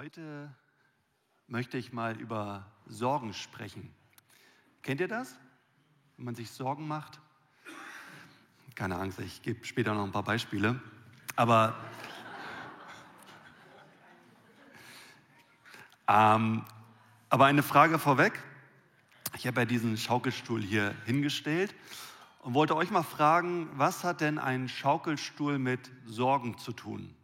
Heute möchte ich mal über Sorgen sprechen. Kennt ihr das? Wenn man sich Sorgen macht? Keine Angst, ich gebe später noch ein paar Beispiele. Aber ähm, aber eine Frage vorweg. Ich habe ja diesen Schaukelstuhl hier hingestellt und wollte euch mal fragen, was hat denn ein Schaukelstuhl mit Sorgen zu tun?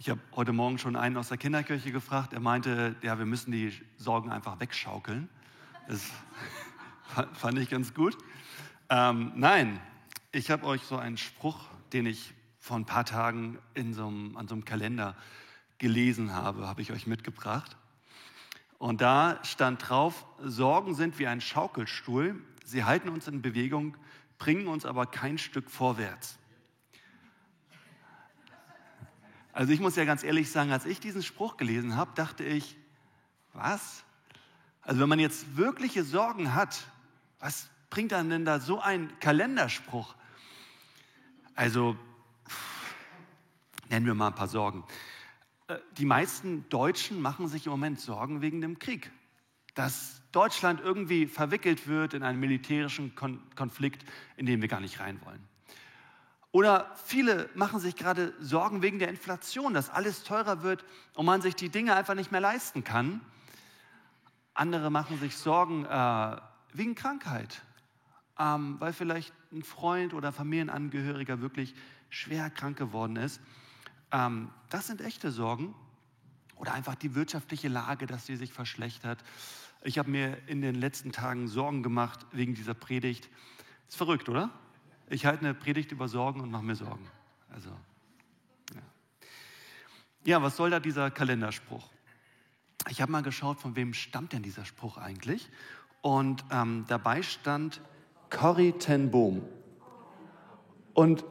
Ich habe heute Morgen schon einen aus der Kinderkirche gefragt. Er meinte, ja, wir müssen die Sorgen einfach wegschaukeln. Das fand ich ganz gut. Ähm, nein, ich habe euch so einen Spruch, den ich vor ein paar Tagen in so einem, an so einem Kalender gelesen habe, habe ich euch mitgebracht. Und da stand drauf, Sorgen sind wie ein Schaukelstuhl. Sie halten uns in Bewegung, bringen uns aber kein Stück vorwärts. Also ich muss ja ganz ehrlich sagen, als ich diesen Spruch gelesen habe, dachte ich, was? Also wenn man jetzt wirkliche Sorgen hat, was bringt dann denn da so ein Kalenderspruch? Also nennen wir mal ein paar Sorgen. Äh, die meisten Deutschen machen sich im Moment Sorgen wegen dem Krieg. Dass Deutschland irgendwie verwickelt wird in einen militärischen Konflikt, in den wir gar nicht rein wollen. Oder viele machen sich gerade Sorgen wegen der Inflation, dass alles teurer wird und man sich die Dinge einfach nicht mehr leisten kann. Andere machen sich Sorgen äh, wegen Krankheit, ähm, weil vielleicht ein Freund oder Familienangehöriger wirklich schwer krank geworden ist. Ähm, das sind echte Sorgen. Oder einfach die wirtschaftliche Lage, dass sie sich verschlechtert. Ich habe mir in den letzten Tagen Sorgen gemacht wegen dieser Predigt. Ist verrückt, oder? Ich halte eine Predigt über Sorgen und mache mir Sorgen. Also, ja. ja, was soll da dieser Kalenderspruch? Ich habe mal geschaut, von wem stammt denn dieser Spruch eigentlich? Und ähm, dabei stand Corrie ten Boom. Und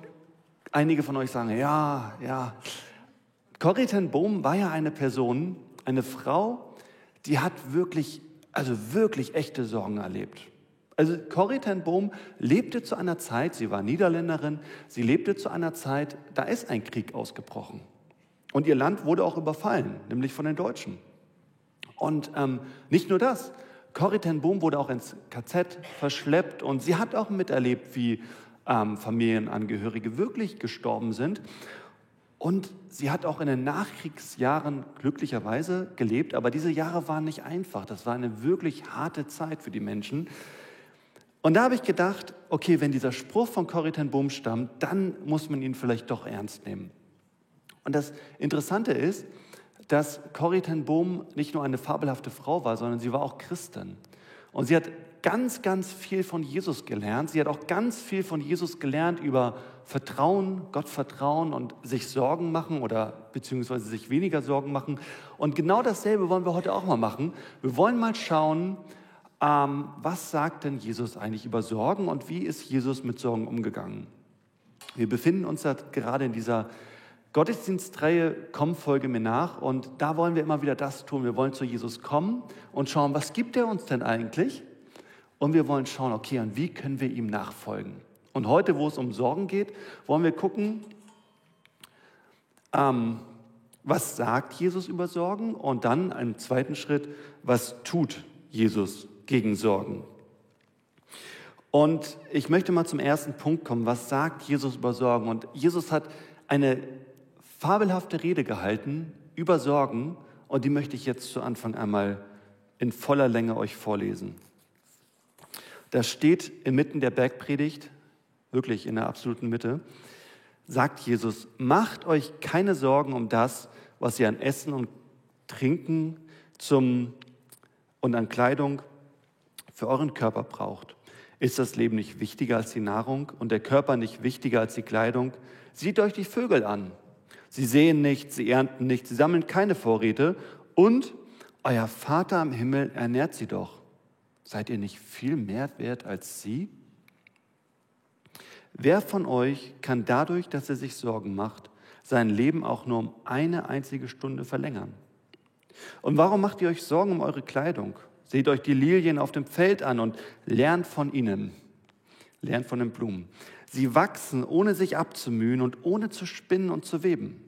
einige von euch sagen, ja, ja. Corrie ten Boom war ja eine Person, eine Frau, die hat wirklich, also wirklich echte Sorgen erlebt. Also Corrie ten Boom lebte zu einer Zeit, sie war Niederländerin, sie lebte zu einer Zeit, da ist ein Krieg ausgebrochen. Und ihr Land wurde auch überfallen, nämlich von den Deutschen. Und ähm, nicht nur das, Corrie ten Boom wurde auch ins KZ verschleppt und sie hat auch miterlebt, wie ähm, Familienangehörige wirklich gestorben sind. Und sie hat auch in den Nachkriegsjahren glücklicherweise gelebt, aber diese Jahre waren nicht einfach. Das war eine wirklich harte Zeit für die Menschen. Und da habe ich gedacht, okay, wenn dieser Spruch von Corrie ten Boom stammt, dann muss man ihn vielleicht doch ernst nehmen. Und das Interessante ist, dass Corrie ten Boom nicht nur eine fabelhafte Frau war, sondern sie war auch Christin. Und sie hat ganz, ganz viel von Jesus gelernt. Sie hat auch ganz viel von Jesus gelernt über Vertrauen, Gott vertrauen und sich Sorgen machen oder beziehungsweise sich weniger Sorgen machen. Und genau dasselbe wollen wir heute auch mal machen. Wir wollen mal schauen, ähm, was sagt denn Jesus eigentlich über Sorgen und wie ist Jesus mit Sorgen umgegangen? Wir befinden uns ja gerade in dieser Gottesdienstreihe Komm, folge mir nach und da wollen wir immer wieder das tun. Wir wollen zu Jesus kommen und schauen, was gibt er uns denn eigentlich? Und wir wollen schauen, okay, und wie können wir ihm nachfolgen? Und heute, wo es um Sorgen geht, wollen wir gucken, ähm, was sagt Jesus über Sorgen? Und dann einen zweiten Schritt, was tut Jesus gegen Sorgen. Und ich möchte mal zum ersten Punkt kommen. Was sagt Jesus über Sorgen? Und Jesus hat eine fabelhafte Rede gehalten über Sorgen und die möchte ich jetzt zu Anfang einmal in voller Länge euch vorlesen. Da steht inmitten der Bergpredigt, wirklich in der absoluten Mitte, sagt Jesus, macht euch keine Sorgen um das, was ihr an Essen und Trinken zum, und an Kleidung für euren Körper braucht. Ist das Leben nicht wichtiger als die Nahrung und der Körper nicht wichtiger als die Kleidung? Sieht euch die Vögel an. Sie sehen nicht, sie ernten nicht, sie sammeln keine Vorräte und euer Vater im Himmel ernährt sie doch. Seid ihr nicht viel mehr wert als sie? Wer von euch kann dadurch, dass er sich Sorgen macht, sein Leben auch nur um eine einzige Stunde verlängern? Und warum macht ihr euch Sorgen um eure Kleidung? Seht euch die Lilien auf dem Feld an und lernt von ihnen. Lernt von den Blumen. Sie wachsen, ohne sich abzumühen und ohne zu spinnen und zu weben.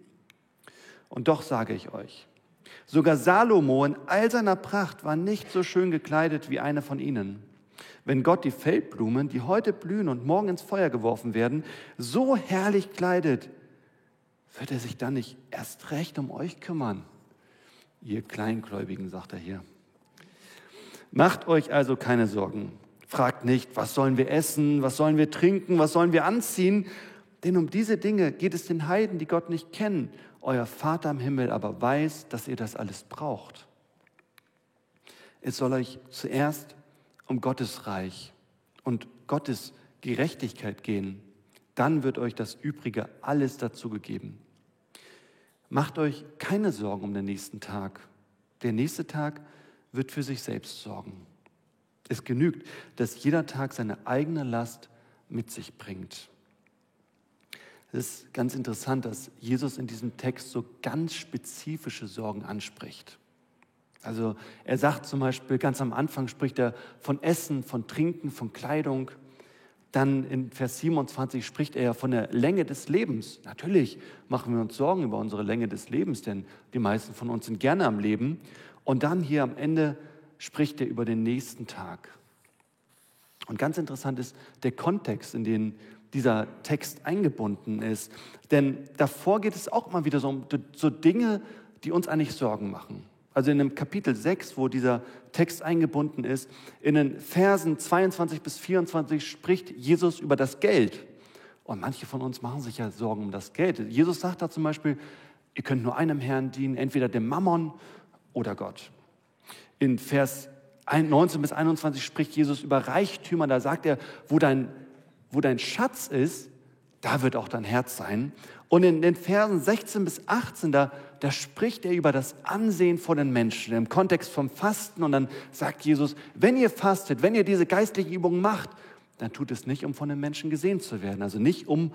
Und doch sage ich euch, sogar Salomo in all seiner Pracht war nicht so schön gekleidet wie eine von ihnen. Wenn Gott die Feldblumen, die heute blühen und morgen ins Feuer geworfen werden, so herrlich kleidet, wird er sich dann nicht erst recht um euch kümmern? Ihr Kleingläubigen, sagt er hier. Macht euch also keine Sorgen. Fragt nicht, was sollen wir essen, was sollen wir trinken, was sollen wir anziehen, denn um diese Dinge geht es den Heiden, die Gott nicht kennen. Euer Vater im Himmel aber weiß, dass ihr das alles braucht. Es soll euch zuerst um Gottes Reich und Gottes Gerechtigkeit gehen. Dann wird euch das Übrige alles dazu gegeben. Macht euch keine Sorgen um den nächsten Tag. Der nächste Tag wird für sich selbst sorgen. Es genügt, dass jeder Tag seine eigene Last mit sich bringt. Es ist ganz interessant, dass Jesus in diesem Text so ganz spezifische Sorgen anspricht. Also er sagt zum Beispiel, ganz am Anfang spricht er von Essen, von Trinken, von Kleidung. Dann in Vers 27 spricht er von der Länge des Lebens. Natürlich machen wir uns Sorgen über unsere Länge des Lebens, denn die meisten von uns sind gerne am Leben. Und dann hier am Ende spricht er über den nächsten Tag. Und ganz interessant ist der Kontext, in den dieser Text eingebunden ist. Denn davor geht es auch mal wieder so um so Dinge, die uns eigentlich Sorgen machen. Also in dem Kapitel 6, wo dieser Text eingebunden ist, in den Versen 22 bis 24 spricht Jesus über das Geld. Und manche von uns machen sich ja Sorgen um das Geld. Jesus sagt da zum Beispiel, ihr könnt nur einem Herrn dienen, entweder dem Mammon oder Gott. In Vers 19 bis 21 spricht Jesus über Reichtümer. Da sagt er, wo dein, wo dein Schatz ist, da wird auch dein Herz sein. Und in den Versen 16 bis 18, da, da spricht er über das Ansehen vor den Menschen im Kontext vom Fasten. Und dann sagt Jesus, wenn ihr fastet, wenn ihr diese geistliche Übung macht, dann tut es nicht, um von den Menschen gesehen zu werden. Also nicht, um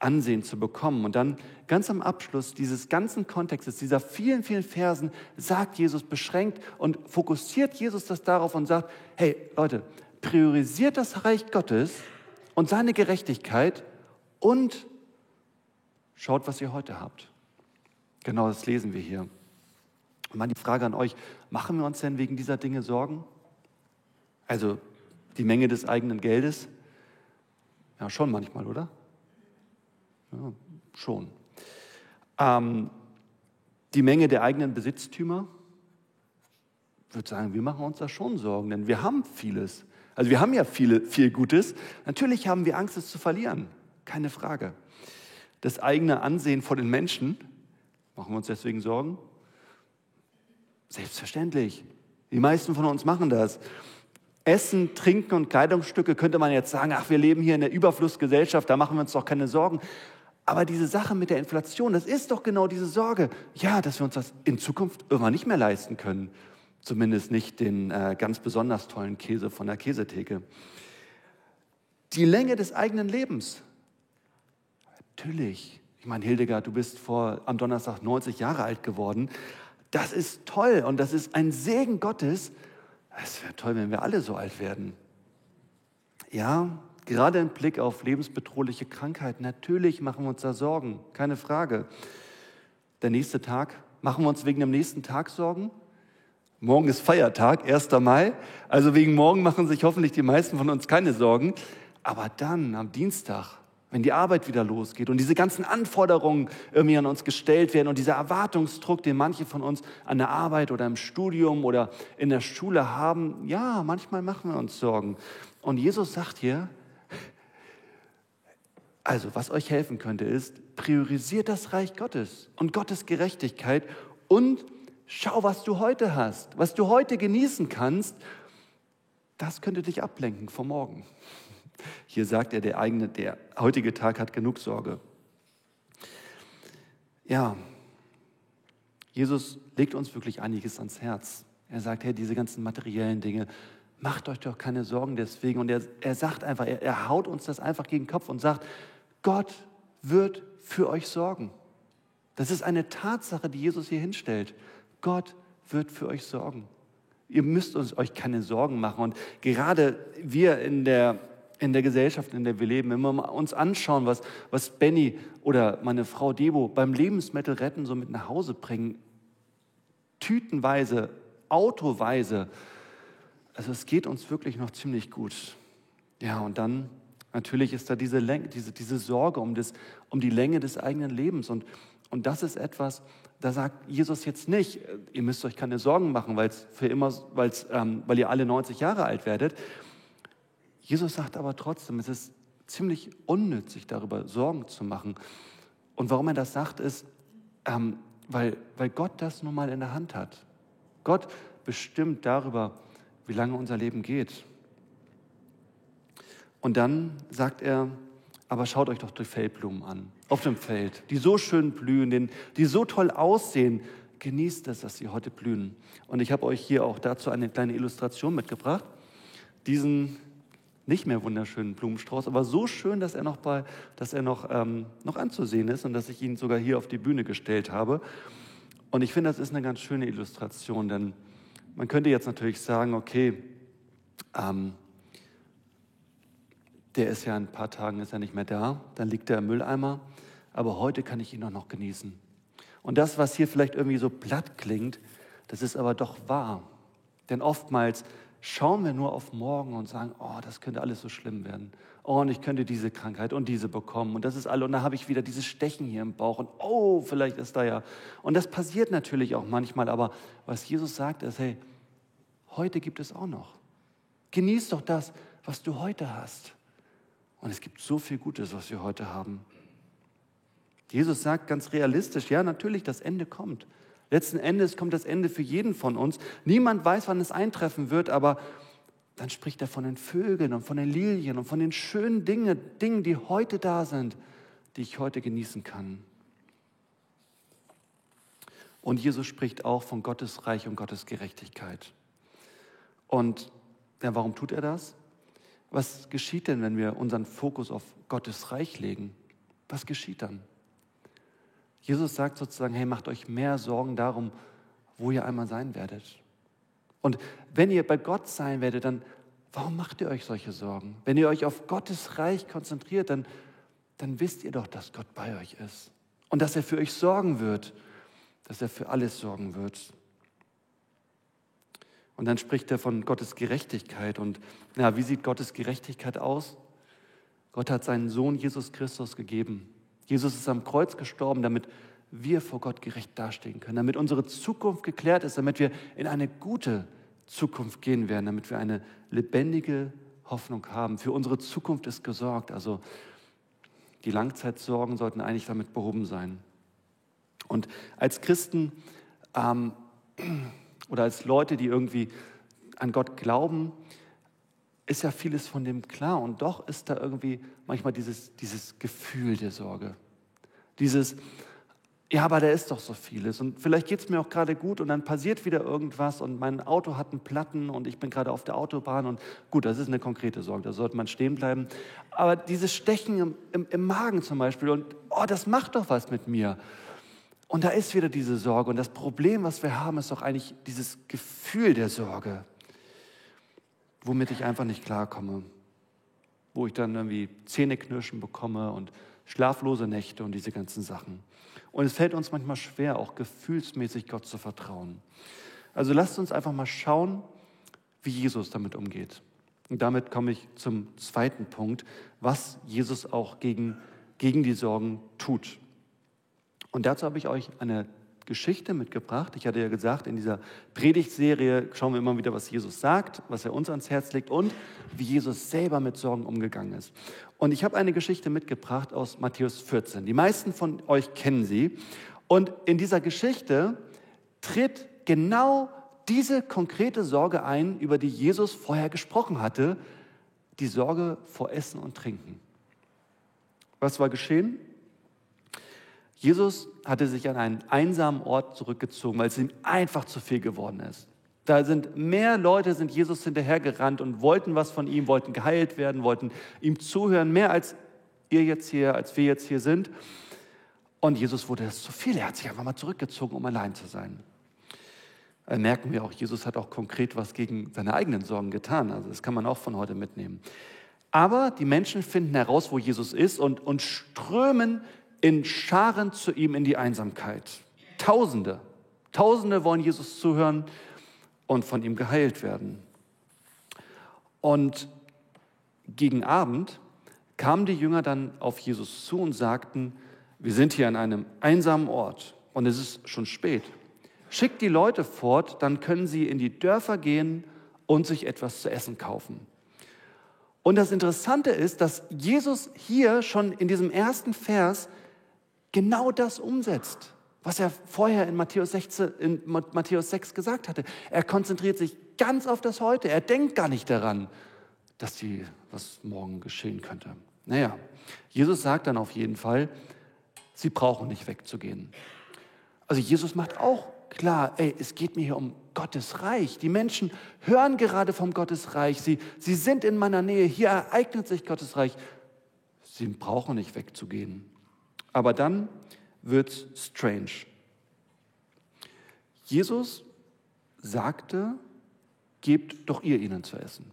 Ansehen zu bekommen. Und dann ganz am Abschluss dieses ganzen Kontextes, dieser vielen, vielen Versen, sagt Jesus beschränkt und fokussiert Jesus das darauf und sagt, hey Leute, priorisiert das Reich Gottes und seine Gerechtigkeit und schaut, was ihr heute habt. Genau das lesen wir hier. Und die Frage an euch, machen wir uns denn wegen dieser Dinge Sorgen? Also die Menge des eigenen Geldes? Ja, schon manchmal, oder? Ja, schon. Ähm, die Menge der eigenen Besitztümer, ich würde sagen, wir machen uns da schon Sorgen, denn wir haben vieles. Also wir haben ja viele, viel Gutes. Natürlich haben wir Angst, es zu verlieren, keine Frage. Das eigene Ansehen vor den Menschen, machen wir uns deswegen Sorgen? Selbstverständlich. Die meisten von uns machen das. Essen, Trinken und Kleidungsstücke könnte man jetzt sagen, ach, wir leben hier in der Überflussgesellschaft, da machen wir uns doch keine Sorgen. Aber diese Sache mit der Inflation, das ist doch genau diese Sorge. Ja, dass wir uns das in Zukunft irgendwann nicht mehr leisten können. Zumindest nicht den äh, ganz besonders tollen Käse von der Käsetheke. Die Länge des eigenen Lebens. Natürlich. Ich meine, Hildegard, du bist vor, am Donnerstag 90 Jahre alt geworden. Das ist toll und das ist ein Segen Gottes. Es wäre toll, wenn wir alle so alt werden. Ja, Gerade im Blick auf lebensbedrohliche Krankheit, natürlich machen wir uns da Sorgen, keine Frage. Der nächste Tag, machen wir uns wegen dem nächsten Tag Sorgen? Morgen ist Feiertag, 1. Mai. Also wegen morgen machen sich hoffentlich die meisten von uns keine Sorgen. Aber dann am Dienstag, wenn die Arbeit wieder losgeht und diese ganzen Anforderungen irgendwie an uns gestellt werden und dieser Erwartungsdruck, den manche von uns an der Arbeit oder im Studium oder in der Schule haben, ja, manchmal machen wir uns Sorgen. Und Jesus sagt hier, also, was euch helfen könnte, ist, priorisiert das Reich Gottes und Gottes Gerechtigkeit und schau, was du heute hast, was du heute genießen kannst. Das könnte dich ablenken vom Morgen. Hier sagt er, der eigene, der heutige Tag hat genug Sorge. Ja, Jesus legt uns wirklich einiges ans Herz. Er sagt, hey, diese ganzen materiellen Dinge, macht euch doch keine Sorgen deswegen. Und er, er sagt einfach, er, er haut uns das einfach gegen den Kopf und sagt, Gott wird für euch sorgen. Das ist eine Tatsache, die Jesus hier hinstellt. Gott wird für euch sorgen. Ihr müsst uns, euch keine Sorgen machen. Und gerade wir in der in der Gesellschaft, in der wir leben, wenn wir uns anschauen, was, was Benny oder meine Frau Debo beim Lebensmittel retten so mit nach Hause bringen, tütenweise, autoweise, also es geht uns wirklich noch ziemlich gut. Ja, und dann natürlich ist da diese, Länge, diese, diese Sorge um, das, um die Länge des eigenen Lebens. Und, und das ist etwas, da sagt Jesus jetzt nicht, ihr müsst euch keine Sorgen machen, weil's für immer, weil's, ähm, weil ihr alle 90 Jahre alt werdet, Jesus sagt aber trotzdem, es ist ziemlich unnützig, darüber Sorgen zu machen. Und warum er das sagt, ist, ähm, weil, weil Gott das nun mal in der Hand hat. Gott bestimmt darüber, wie lange unser Leben geht. Und dann sagt er, aber schaut euch doch die Feldblumen an, auf dem Feld, die so schön blühen, die so toll aussehen. Genießt es, dass sie heute blühen. Und ich habe euch hier auch dazu eine kleine Illustration mitgebracht. Diesen nicht mehr wunderschönen Blumenstrauß, aber so schön, dass er noch, bei, dass er noch, ähm, noch anzusehen ist und dass ich ihn sogar hier auf die Bühne gestellt habe. Und ich finde, das ist eine ganz schöne Illustration, denn man könnte jetzt natürlich sagen, okay, ähm, der ist ja in ein paar Tagen ist er nicht mehr da, dann liegt er im Mülleimer, aber heute kann ich ihn auch noch genießen. Und das, was hier vielleicht irgendwie so platt klingt, das ist aber doch wahr. Denn oftmals schauen wir nur auf morgen und sagen, oh, das könnte alles so schlimm werden. Oh, und ich könnte diese Krankheit und diese bekommen. Und das ist alle. Und dann habe ich wieder dieses Stechen hier im Bauch. Und oh, vielleicht ist da ja. Und das passiert natürlich auch manchmal. Aber was Jesus sagt, ist, hey, heute gibt es auch noch. Genieß doch das, was du heute hast. Und es gibt so viel Gutes, was wir heute haben. Jesus sagt ganz realistisch, ja, natürlich, das Ende kommt. Letzten Endes kommt das Ende für jeden von uns. Niemand weiß, wann es eintreffen wird, aber dann spricht er von den Vögeln und von den Lilien und von den schönen Dingen, Dingen, die heute da sind, die ich heute genießen kann. Und Jesus spricht auch von Gottes Reich und Gottes Gerechtigkeit. Und ja, warum tut er das? Was geschieht denn, wenn wir unseren Fokus auf Gottes Reich legen? Was geschieht dann? Jesus sagt sozusagen, hey, macht euch mehr Sorgen darum, wo ihr einmal sein werdet. Und wenn ihr bei Gott sein werdet, dann warum macht ihr euch solche Sorgen? Wenn ihr euch auf Gottes Reich konzentriert, dann, dann wisst ihr doch, dass Gott bei euch ist und dass er für euch sorgen wird, dass er für alles sorgen wird. Und dann spricht er von Gottes Gerechtigkeit. Und ja, wie sieht Gottes Gerechtigkeit aus? Gott hat seinen Sohn Jesus Christus gegeben. Jesus ist am Kreuz gestorben, damit wir vor Gott gerecht dastehen können, damit unsere Zukunft geklärt ist, damit wir in eine gute Zukunft gehen werden, damit wir eine lebendige Hoffnung haben. Für unsere Zukunft ist gesorgt. Also die Langzeitsorgen sollten eigentlich damit behoben sein. Und als Christen ähm, oder als Leute, die irgendwie an Gott glauben, ist ja vieles von dem klar und doch ist da irgendwie manchmal dieses, dieses Gefühl der Sorge. Dieses, ja, aber da ist doch so vieles und vielleicht geht es mir auch gerade gut und dann passiert wieder irgendwas und mein Auto hat einen Platten und ich bin gerade auf der Autobahn und gut, das ist eine konkrete Sorge, da sollte man stehen bleiben. Aber dieses Stechen im, im, im Magen zum Beispiel und oh, das macht doch was mit mir. Und da ist wieder diese Sorge und das Problem, was wir haben, ist doch eigentlich dieses Gefühl der Sorge womit ich einfach nicht klarkomme. Wo ich dann irgendwie Zähneknirschen bekomme und schlaflose Nächte und diese ganzen Sachen. Und es fällt uns manchmal schwer, auch gefühlsmäßig Gott zu vertrauen. Also lasst uns einfach mal schauen, wie Jesus damit umgeht. Und damit komme ich zum zweiten Punkt, was Jesus auch gegen, gegen die Sorgen tut. Und dazu habe ich euch eine Geschichte mitgebracht. Ich hatte ja gesagt, in dieser Predigtserie schauen wir immer wieder, was Jesus sagt, was er uns ans Herz legt und wie Jesus selber mit Sorgen umgegangen ist. Und ich habe eine Geschichte mitgebracht aus Matthäus 14. Die meisten von euch kennen sie. Und in dieser Geschichte tritt genau diese konkrete Sorge ein, über die Jesus vorher gesprochen hatte, die Sorge vor Essen und Trinken. Was war geschehen? Jesus hatte sich an einen einsamen Ort zurückgezogen, weil es ihm einfach zu viel geworden ist. Da sind mehr Leute sind Jesus hinterhergerannt und wollten was von ihm, wollten geheilt werden, wollten ihm zuhören, mehr als ihr jetzt hier, als wir jetzt hier sind. Und Jesus wurde das zu viel. Er hat sich einfach mal zurückgezogen, um allein zu sein. Da merken wir auch, Jesus hat auch konkret was gegen seine eigenen Sorgen getan. Also das kann man auch von heute mitnehmen. Aber die Menschen finden heraus, wo Jesus ist und, und strömen in Scharen zu ihm in die Einsamkeit. Tausende, Tausende wollen Jesus zuhören und von ihm geheilt werden. Und gegen Abend kamen die Jünger dann auf Jesus zu und sagten, wir sind hier an einem einsamen Ort und es ist schon spät. Schickt die Leute fort, dann können sie in die Dörfer gehen und sich etwas zu essen kaufen. Und das Interessante ist, dass Jesus hier schon in diesem ersten Vers genau das umsetzt, was er vorher in Matthäus, 16, in Matthäus 6 gesagt hatte. Er konzentriert sich ganz auf das Heute. Er denkt gar nicht daran, dass die, was morgen geschehen könnte. Naja, Jesus sagt dann auf jeden Fall, sie brauchen nicht wegzugehen. Also Jesus macht auch klar, ey, es geht mir hier um Gottes Reich. Die Menschen hören gerade vom Gottes Reich. Sie, sie sind in meiner Nähe. Hier ereignet sich Gottes Reich. Sie brauchen nicht wegzugehen. Aber dann wird es strange. Jesus sagte, gebt doch ihr ihnen zu essen.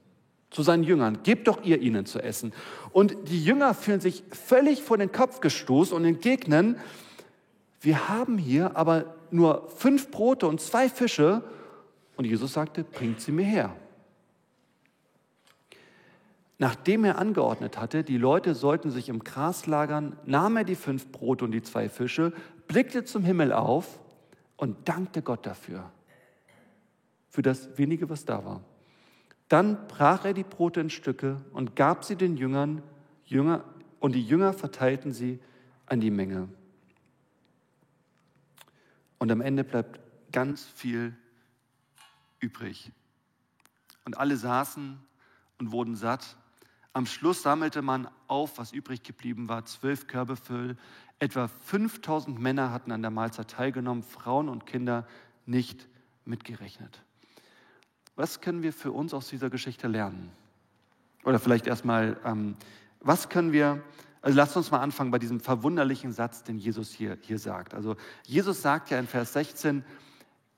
Zu seinen Jüngern, gebt doch ihr ihnen zu essen. Und die Jünger fühlen sich völlig vor den Kopf gestoßen und entgegnen, wir haben hier aber nur fünf Brote und zwei Fische. Und Jesus sagte, bringt sie mir her. Nachdem er angeordnet hatte, die Leute sollten sich im Gras lagern, nahm er die fünf Brote und die zwei Fische, blickte zum Himmel auf und dankte Gott dafür, für das wenige, was da war. Dann brach er die Brote in Stücke und gab sie den Jüngern, Jünger, und die Jünger verteilten sie an die Menge. Und am Ende bleibt ganz viel übrig. Und alle saßen und wurden satt. Am Schluss sammelte man auf, was übrig geblieben war, zwölf Körbe voll. Etwa 5000 Männer hatten an der Mahlzeit teilgenommen, Frauen und Kinder nicht mitgerechnet. Was können wir für uns aus dieser Geschichte lernen? Oder vielleicht erstmal, ähm, was können wir also lasst uns mal anfangen bei diesem verwunderlichen Satz, den Jesus hier, hier sagt. Also Jesus sagt ja in Vers 16,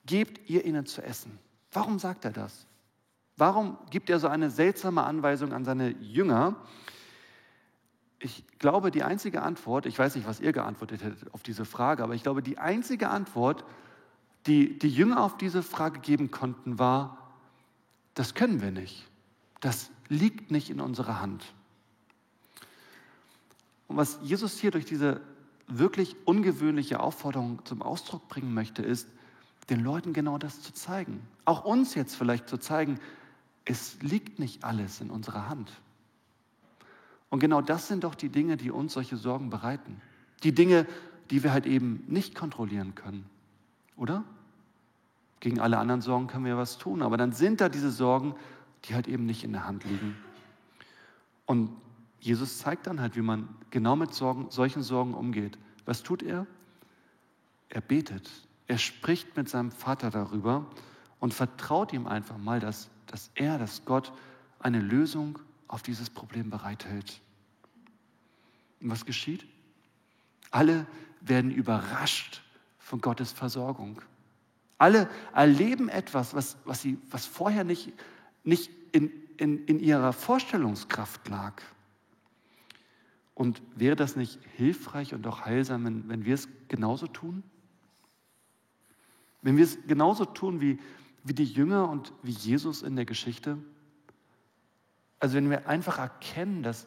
gebt ihr ihnen zu essen. Warum sagt er das? Warum gibt er so eine seltsame Anweisung an seine Jünger? Ich glaube, die einzige Antwort, ich weiß nicht, was ihr geantwortet hättet auf diese Frage, aber ich glaube, die einzige Antwort, die die Jünger auf diese Frage geben konnten, war, das können wir nicht. Das liegt nicht in unserer Hand. Und was Jesus hier durch diese wirklich ungewöhnliche Aufforderung zum Ausdruck bringen möchte, ist, den Leuten genau das zu zeigen. Auch uns jetzt vielleicht zu zeigen, es liegt nicht alles in unserer Hand. Und genau das sind doch die Dinge, die uns solche Sorgen bereiten. Die Dinge, die wir halt eben nicht kontrollieren können. Oder? Gegen alle anderen Sorgen können wir was tun, aber dann sind da diese Sorgen, die halt eben nicht in der Hand liegen. Und Jesus zeigt dann halt, wie man genau mit Sorgen, solchen Sorgen umgeht. Was tut er? Er betet. Er spricht mit seinem Vater darüber und vertraut ihm einfach mal, dass, dass er, dass Gott eine Lösung auf dieses Problem bereithält. Und was geschieht? Alle werden überrascht von Gottes Versorgung. Alle erleben etwas, was, was, sie, was vorher nicht, nicht in, in, in ihrer Vorstellungskraft lag. Und wäre das nicht hilfreich und auch heilsam, wenn, wenn wir es genauso tun? Wenn wir es genauso tun wie, wie die Jünger und wie Jesus in der Geschichte? Also wenn wir einfach erkennen, dass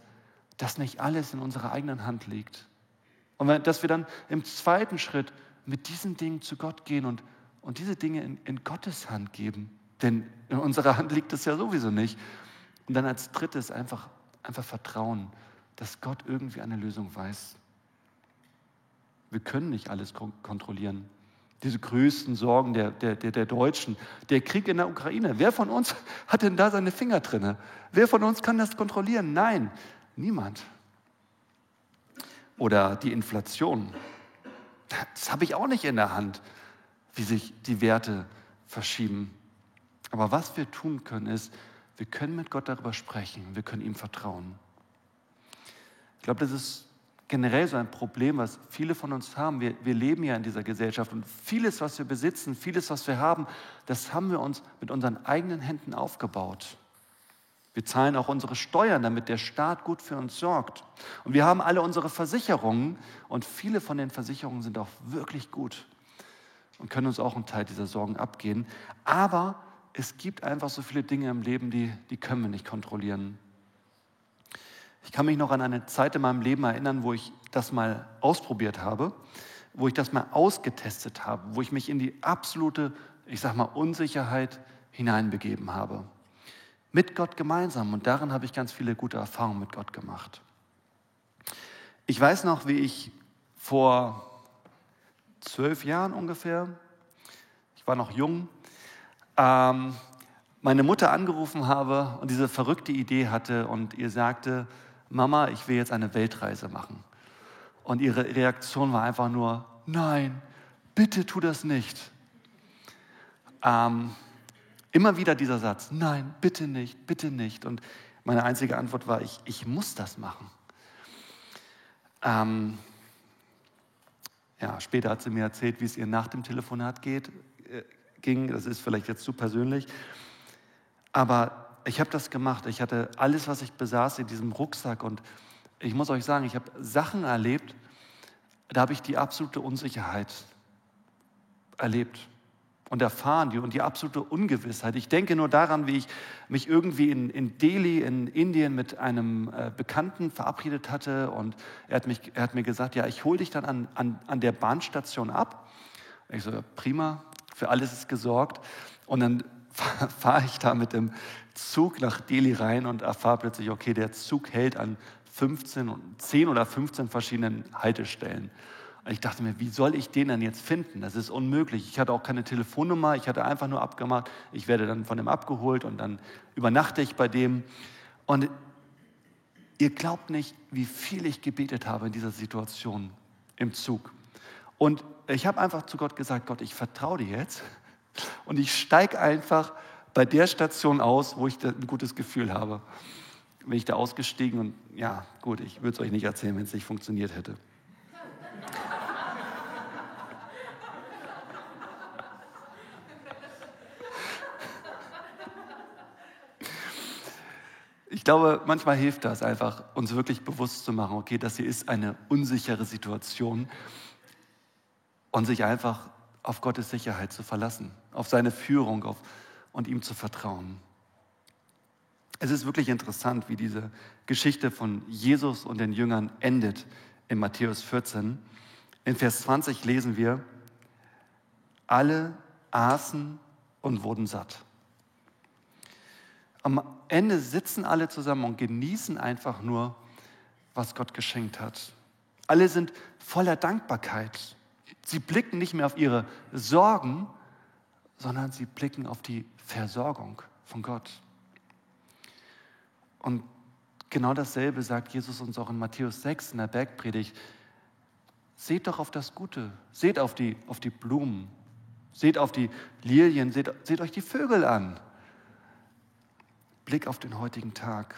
das nicht alles in unserer eigenen Hand liegt. Und dass wir dann im zweiten Schritt mit diesen Dingen zu Gott gehen und, und diese Dinge in, in Gottes Hand geben. Denn in unserer Hand liegt es ja sowieso nicht. Und dann als drittes einfach, einfach vertrauen dass Gott irgendwie eine Lösung weiß. Wir können nicht alles kontrollieren. Diese größten Sorgen der, der, der, Deutschen, der Krieg in der Ukraine. Wer von uns hat denn da seine Finger drin? Wer von uns kann das kontrollieren? Nein, niemand. Oder die Inflation. Das habe ich auch nicht in der Hand, wie sich die Werte verschieben. Aber was wir tun können, ist, wir können mit Gott darüber sprechen, wir können ihm vertrauen. Ich glaube, das ist generell so ein Problem, was viele von uns haben. Wir, wir leben ja in dieser Gesellschaft und vieles, was wir besitzen, vieles, was wir haben, das haben wir uns mit unseren eigenen Händen aufgebaut. Wir zahlen auch unsere Steuern, damit der Staat gut für uns sorgt. Und wir haben alle unsere Versicherungen und viele von den Versicherungen sind auch wirklich gut und können uns auch einen Teil dieser Sorgen abgehen. Aber es gibt einfach so viele Dinge im Leben, die, die können wir nicht kontrollieren. Ich kann mich noch an eine Zeit in meinem Leben erinnern, wo ich das mal ausprobiert habe, wo ich das mal ausgetestet habe, wo ich mich in die absolute, ich sag mal, Unsicherheit hineinbegeben habe. Mit Gott gemeinsam. Und darin habe ich ganz viele gute Erfahrungen mit Gott gemacht. Ich weiß noch, wie ich vor zwölf Jahren ungefähr, ich war noch jung, ähm, meine Mutter angerufen habe und diese verrückte Idee hatte und ihr sagte, Mama, ich will jetzt eine Weltreise machen. Und ihre Reaktion war einfach nur, nein, bitte tu das nicht. Ähm, immer wieder dieser Satz, nein, bitte nicht, bitte nicht. Und meine einzige Antwort war, ich, ich muss das machen. Ähm, ja, später hat sie mir erzählt, wie es ihr nach dem Telefonat geht, äh, ging. Das ist vielleicht jetzt zu persönlich. Aber ich habe das gemacht. Ich hatte alles, was ich besaß, in diesem Rucksack. Und ich muss euch sagen, ich habe Sachen erlebt, da habe ich die absolute Unsicherheit erlebt und erfahren die, und die absolute Ungewissheit. Ich denke nur daran, wie ich mich irgendwie in, in Delhi in Indien mit einem äh, Bekannten verabredet hatte und er hat, mich, er hat mir gesagt, ja, ich hole dich dann an, an, an der Bahnstation ab. Ich so, prima, für alles ist gesorgt. Und dann fahre ich da mit dem Zug nach Delhi rein und erfahre plötzlich, okay, der Zug hält an 15, 10 oder 15 verschiedenen Haltestellen. Und ich dachte mir, wie soll ich den dann jetzt finden? Das ist unmöglich. Ich hatte auch keine Telefonnummer, ich hatte einfach nur abgemacht, ich werde dann von dem abgeholt und dann übernachte ich bei dem. Und ihr glaubt nicht, wie viel ich gebetet habe in dieser Situation im Zug. Und ich habe einfach zu Gott gesagt, Gott, ich vertraue dir jetzt und ich steige einfach bei der Station aus, wo ich ein gutes Gefühl habe. Bin ich da ausgestiegen und ja, gut, ich würde es euch nicht erzählen, wenn es nicht funktioniert hätte. Ich glaube, manchmal hilft das einfach, uns wirklich bewusst zu machen, okay, das hier ist eine unsichere Situation und sich einfach auf Gottes Sicherheit zu verlassen, auf seine Führung auf, und ihm zu vertrauen. Es ist wirklich interessant, wie diese Geschichte von Jesus und den Jüngern endet in Matthäus 14. In Vers 20 lesen wir, alle aßen und wurden satt. Am Ende sitzen alle zusammen und genießen einfach nur, was Gott geschenkt hat. Alle sind voller Dankbarkeit. Sie blicken nicht mehr auf ihre Sorgen, sondern sie blicken auf die Versorgung von Gott. Und genau dasselbe sagt Jesus uns auch in Matthäus 6 in der Bergpredigt. Seht doch auf das Gute, seht auf die, auf die Blumen, seht auf die Lilien, seht, seht euch die Vögel an. Blick auf den heutigen Tag.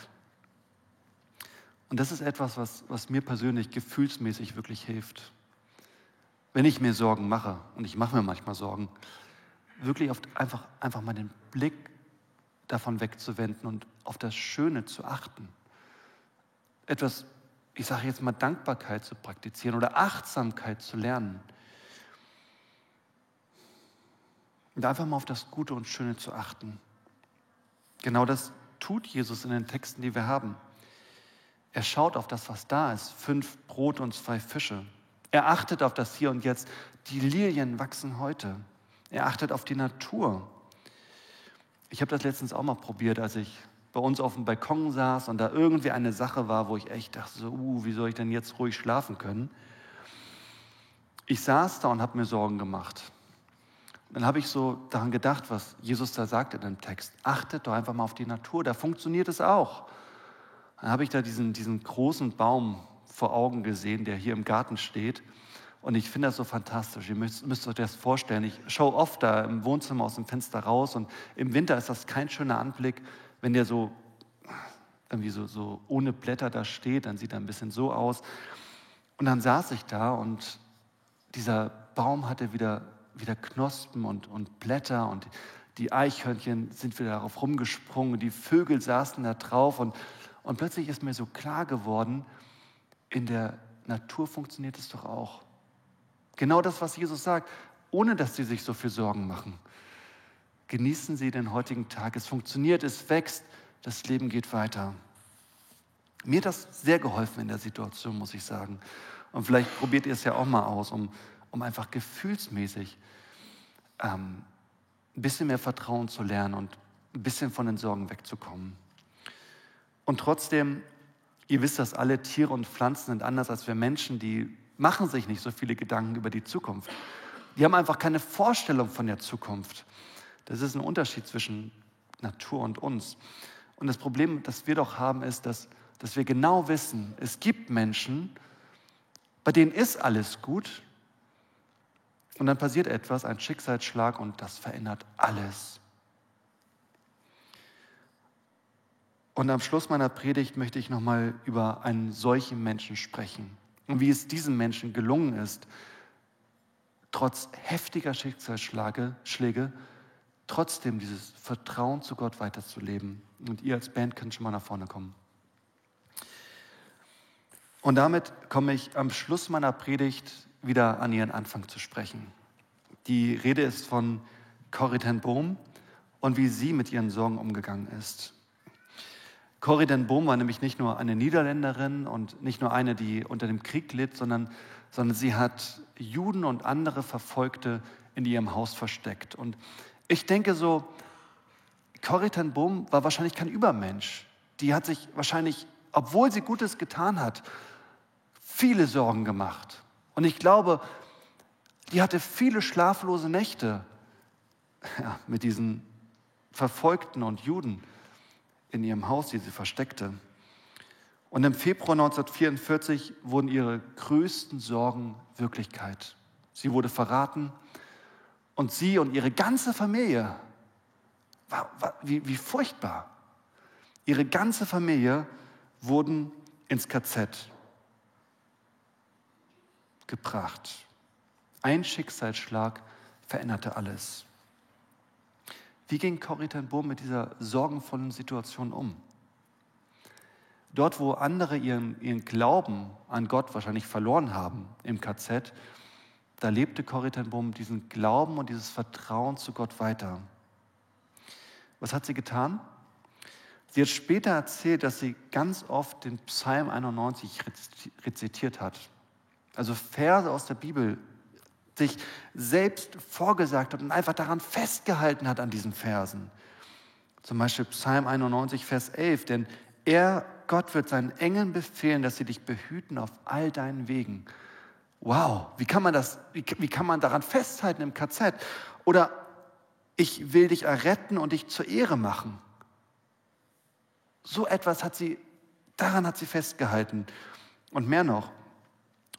Und das ist etwas, was, was mir persönlich gefühlsmäßig wirklich hilft. Wenn ich mir Sorgen mache, und ich mache mir manchmal Sorgen, wirklich oft einfach, einfach mal den Blick davon wegzuwenden und auf das Schöne zu achten. Etwas, ich sage jetzt mal, Dankbarkeit zu praktizieren oder Achtsamkeit zu lernen. Und einfach mal auf das Gute und Schöne zu achten. Genau das tut Jesus in den Texten, die wir haben. Er schaut auf das, was da ist. Fünf Brot und zwei Fische. Er achtet auf das Hier und Jetzt. Die Lilien wachsen heute. Er achtet auf die Natur. Ich habe das letztens auch mal probiert, als ich bei uns auf dem Balkon saß und da irgendwie eine Sache war, wo ich echt dachte, so, uh, wie soll ich denn jetzt ruhig schlafen können? Ich saß da und habe mir Sorgen gemacht. Dann habe ich so daran gedacht, was Jesus da sagt in dem Text. Achtet doch einfach mal auf die Natur, da funktioniert es auch. Dann habe ich da diesen, diesen großen Baum vor Augen gesehen, der hier im Garten steht. Und ich finde das so fantastisch. Ihr müsst, müsst, euch das vorstellen. Ich schaue oft da im Wohnzimmer aus dem Fenster raus und im Winter ist das kein schöner Anblick, wenn der so irgendwie so, so ohne Blätter da steht, dann sieht er ein bisschen so aus. Und dann saß ich da und dieser Baum hatte wieder wieder Knospen und, und Blätter und die Eichhörnchen sind wieder darauf rumgesprungen, die Vögel saßen da drauf und, und plötzlich ist mir so klar geworden, in der Natur funktioniert es doch auch. Genau das, was Jesus sagt, ohne dass sie sich so viel Sorgen machen. Genießen Sie den heutigen Tag. Es funktioniert, es wächst, das Leben geht weiter. Mir hat das sehr geholfen in der Situation, muss ich sagen. Und vielleicht probiert ihr es ja auch mal aus, um, um einfach gefühlsmäßig ähm, ein bisschen mehr Vertrauen zu lernen und ein bisschen von den Sorgen wegzukommen. Und trotzdem, ihr wisst das alle, Tiere und Pflanzen sind anders als wir Menschen, die machen sich nicht so viele Gedanken über die Zukunft. Die haben einfach keine Vorstellung von der Zukunft. Das ist ein Unterschied zwischen Natur und uns. Und das Problem, das wir doch haben, ist, dass, dass wir genau wissen, es gibt Menschen, bei denen ist alles gut. Und dann passiert etwas, ein Schicksalsschlag und das verändert alles. Und am Schluss meiner Predigt möchte ich nochmal über einen solchen Menschen sprechen und wie es diesem Menschen gelungen ist, trotz heftiger Schicksalsschläge trotzdem dieses Vertrauen zu Gott weiterzuleben. Und ihr als Band könnt schon mal nach vorne kommen. Und damit komme ich am Schluss meiner Predigt wieder an ihren Anfang zu sprechen. Die Rede ist von Corrie ten Boom und wie sie mit ihren Sorgen umgegangen ist. Corrie ten Boom war nämlich nicht nur eine Niederländerin und nicht nur eine, die unter dem Krieg litt, sondern, sondern sie hat Juden und andere Verfolgte in ihrem Haus versteckt. Und ich denke so, Corrie ten Boom war wahrscheinlich kein Übermensch. Die hat sich wahrscheinlich, obwohl sie Gutes getan hat, viele Sorgen gemacht. Und ich glaube, die hatte viele schlaflose Nächte ja, mit diesen Verfolgten und Juden in ihrem Haus, die sie versteckte. Und im Februar 1944 wurden ihre größten Sorgen Wirklichkeit. Sie wurde verraten, und sie und ihre ganze Familie, war, war, wie, wie furchtbar. Ihre ganze Familie wurden ins KZ gebracht. Ein Schicksalsschlag veränderte alles. Wie ging Corrie ten Boom mit dieser sorgenvollen Situation um? Dort, wo andere ihren, ihren Glauben an Gott wahrscheinlich verloren haben im KZ, da lebte Corrie ten Boom diesen Glauben und dieses Vertrauen zu Gott weiter. Was hat sie getan? Sie hat später erzählt, dass sie ganz oft den Psalm 91 rezitiert hat. Also Verse aus der Bibel sich selbst vorgesagt hat und einfach daran festgehalten hat an diesen Versen. Zum Beispiel Psalm 91, Vers 11. Denn er, Gott, wird seinen Engeln befehlen, dass sie dich behüten auf all deinen Wegen. Wow, wie kann man das, wie, wie kann man daran festhalten im KZ? Oder ich will dich erretten und dich zur Ehre machen. So etwas hat sie, daran hat sie festgehalten. Und mehr noch,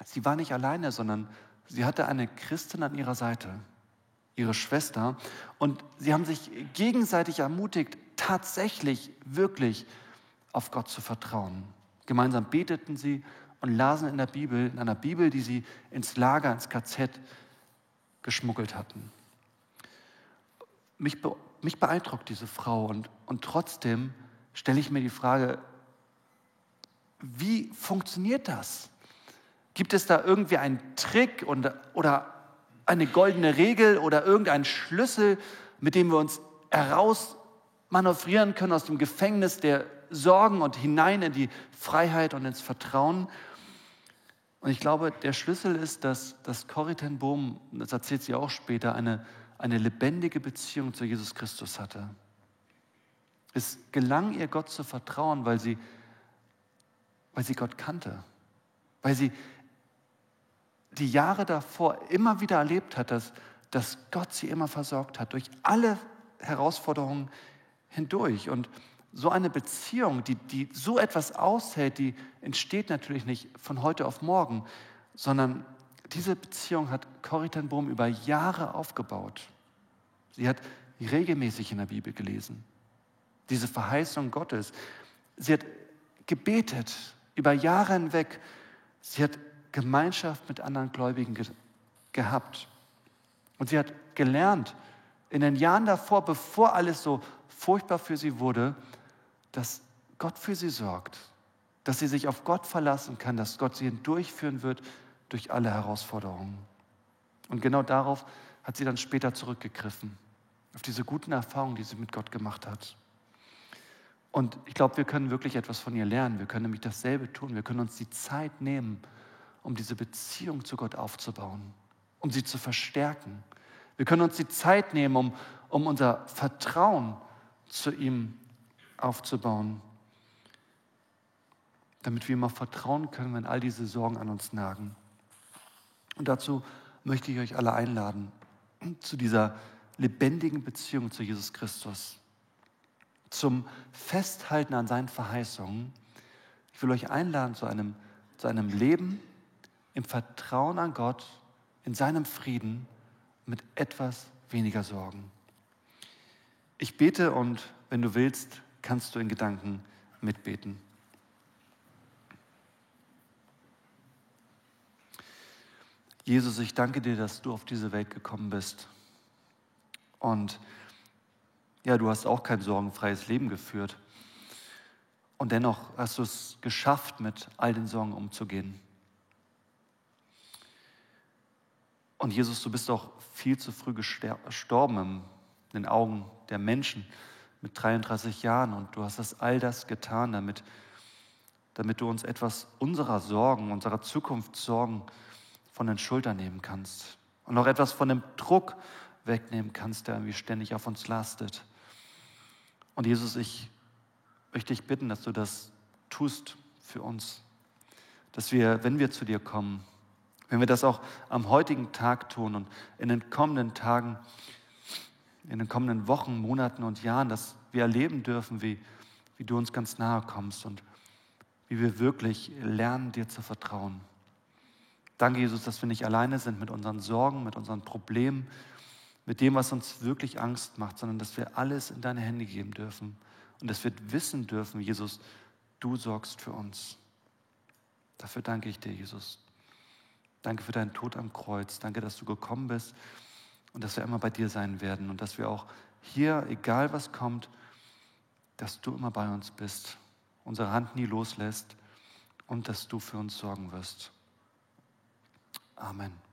sie war nicht alleine, sondern sie hatte eine Christin an ihrer Seite, ihre Schwester. Und sie haben sich gegenseitig ermutigt, tatsächlich, wirklich auf Gott zu vertrauen. Gemeinsam beteten sie und lasen in der Bibel, in einer Bibel, die sie ins Lager, ins KZ geschmuggelt hatten. Mich, mich beeindruckt diese Frau und, und trotzdem stelle ich mir die Frage, wie funktioniert das? Gibt es da irgendwie einen Trick und, oder eine goldene Regel oder irgendeinen Schlüssel, mit dem wir uns herausmanövrieren können aus dem Gefängnis der Sorgen und hinein in die Freiheit und ins Vertrauen? Und ich glaube, der Schlüssel ist, dass, dass Corrie das erzählt sie auch später, eine, eine lebendige Beziehung zu Jesus Christus hatte. Es gelang ihr, Gott zu vertrauen, weil sie, weil sie Gott kannte, weil sie die Jahre davor immer wieder erlebt hat, dass, dass Gott sie immer versorgt hat, durch alle Herausforderungen hindurch. Und so eine Beziehung, die, die so etwas aushält, die entsteht natürlich nicht von heute auf morgen, sondern diese Beziehung hat Corrie ten Boom über Jahre aufgebaut. Sie hat regelmäßig in der Bibel gelesen, diese Verheißung Gottes. Sie hat gebetet über Jahre hinweg. Sie hat Gemeinschaft mit anderen Gläubigen ge gehabt. Und sie hat gelernt, in den Jahren davor, bevor alles so furchtbar für sie wurde, dass Gott für sie sorgt, dass sie sich auf Gott verlassen kann, dass Gott sie durchführen wird durch alle Herausforderungen. Und genau darauf hat sie dann später zurückgegriffen, auf diese guten Erfahrungen, die sie mit Gott gemacht hat. Und ich glaube, wir können wirklich etwas von ihr lernen. Wir können nämlich dasselbe tun. Wir können uns die Zeit nehmen, um diese Beziehung zu Gott aufzubauen, um sie zu verstärken. Wir können uns die Zeit nehmen, um, um unser Vertrauen zu ihm aufzubauen, damit wir immer vertrauen können, wenn all diese Sorgen an uns nagen. Und dazu möchte ich euch alle einladen, zu dieser lebendigen Beziehung zu Jesus Christus, zum Festhalten an seinen Verheißungen. Ich will euch einladen zu einem, zu einem Leben im Vertrauen an Gott, in seinem Frieden, mit etwas weniger Sorgen. Ich bete und wenn du willst, kannst du in Gedanken mitbeten. Jesus, ich danke dir, dass du auf diese Welt gekommen bist. Und ja, du hast auch kein sorgenfreies Leben geführt. Und dennoch hast du es geschafft, mit all den Sorgen umzugehen. Und Jesus, du bist auch viel zu früh gestorben in den Augen der Menschen mit 33 Jahren. Und du hast das all das getan, damit, damit du uns etwas unserer Sorgen, unserer Zukunftssorgen von den Schultern nehmen kannst. Und auch etwas von dem Druck wegnehmen kannst, der irgendwie ständig auf uns lastet. Und Jesus, ich möchte dich bitten, dass du das tust für uns. Dass wir, wenn wir zu dir kommen, wenn wir das auch am heutigen Tag tun und in den kommenden Tagen, in den kommenden Wochen, Monaten und Jahren, dass wir erleben dürfen, wie, wie du uns ganz nahe kommst und wie wir wirklich lernen, dir zu vertrauen. Danke, Jesus, dass wir nicht alleine sind mit unseren Sorgen, mit unseren Problemen, mit dem, was uns wirklich Angst macht, sondern dass wir alles in deine Hände geben dürfen und dass wir wissen dürfen, Jesus, du sorgst für uns. Dafür danke ich dir, Jesus. Danke für deinen Tod am Kreuz. Danke, dass du gekommen bist und dass wir immer bei dir sein werden und dass wir auch hier, egal was kommt, dass du immer bei uns bist, unsere Hand nie loslässt und dass du für uns sorgen wirst. Amen.